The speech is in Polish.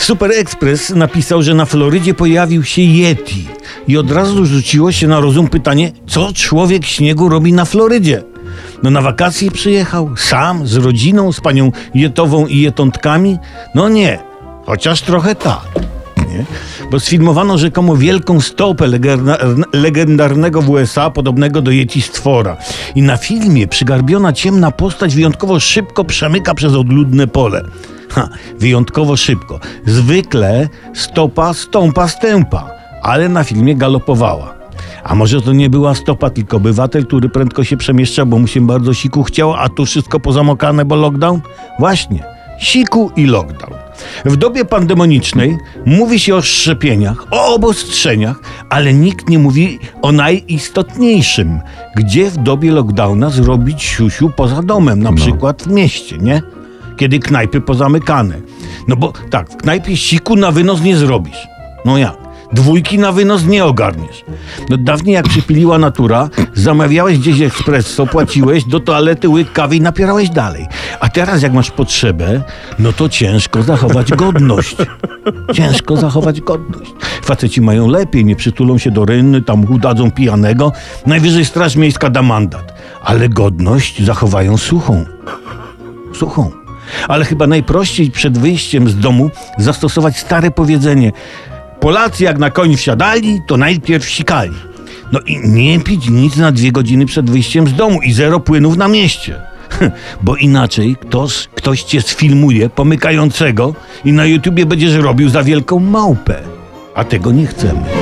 Super Express napisał, że na Florydzie pojawił się Yeti i od razu rzuciło się na rozum pytanie, co człowiek śniegu robi na Florydzie? No na wakacje przyjechał, sam, z rodziną, z panią Jetową i Jetątkami? No nie, chociaż trochę tak. Nie? Bo sfilmowano rzekomo wielką stopę legendarnego w USA, podobnego do Yeti stwora. I na filmie przygarbiona ciemna postać wyjątkowo szybko przemyka przez odludne pole. Ha, wyjątkowo szybko. Zwykle stopa stąpa stępa, ale na filmie galopowała. A może to nie była stopa, tylko obywatel, który prędko się przemieszcza, bo mu się bardzo siku chciało, a tu wszystko pozamokane, bo lockdown? Właśnie, siku i lockdown. W dobie pandemonicznej mówi się o szczepieniach, o obostrzeniach, ale nikt nie mówi o najistotniejszym. Gdzie w dobie lockdowna zrobić siusiu poza domem, na przykład w mieście, nie? Kiedy knajpy pozamykane. No bo tak, w knajpie siku na wynos nie zrobisz. No jak? Dwójki na wynos nie ogarniesz. No dawniej jak przypiliła natura, zamawiałeś gdzieś espresso, płaciłeś, do toalety łyk kawy i napierałeś dalej. A teraz jak masz potrzebę, no to ciężko zachować godność. Ciężko zachować godność. Faceci mają lepiej, nie przytulą się do rynny, tam udadzą pijanego. Najwyżej straż miejska da mandat. Ale godność zachowają suchą. Suchą. Ale chyba najprościej przed wyjściem z domu zastosować stare powiedzenie. Polacy jak na koń wsiadali, to najpierw sikali. No i nie pić nic na dwie godziny przed wyjściem z domu i zero płynów na mieście. Bo inaczej ktoś, ktoś cię sfilmuje pomykającego i na YouTubie będziesz robił za wielką małpę. A tego nie chcemy.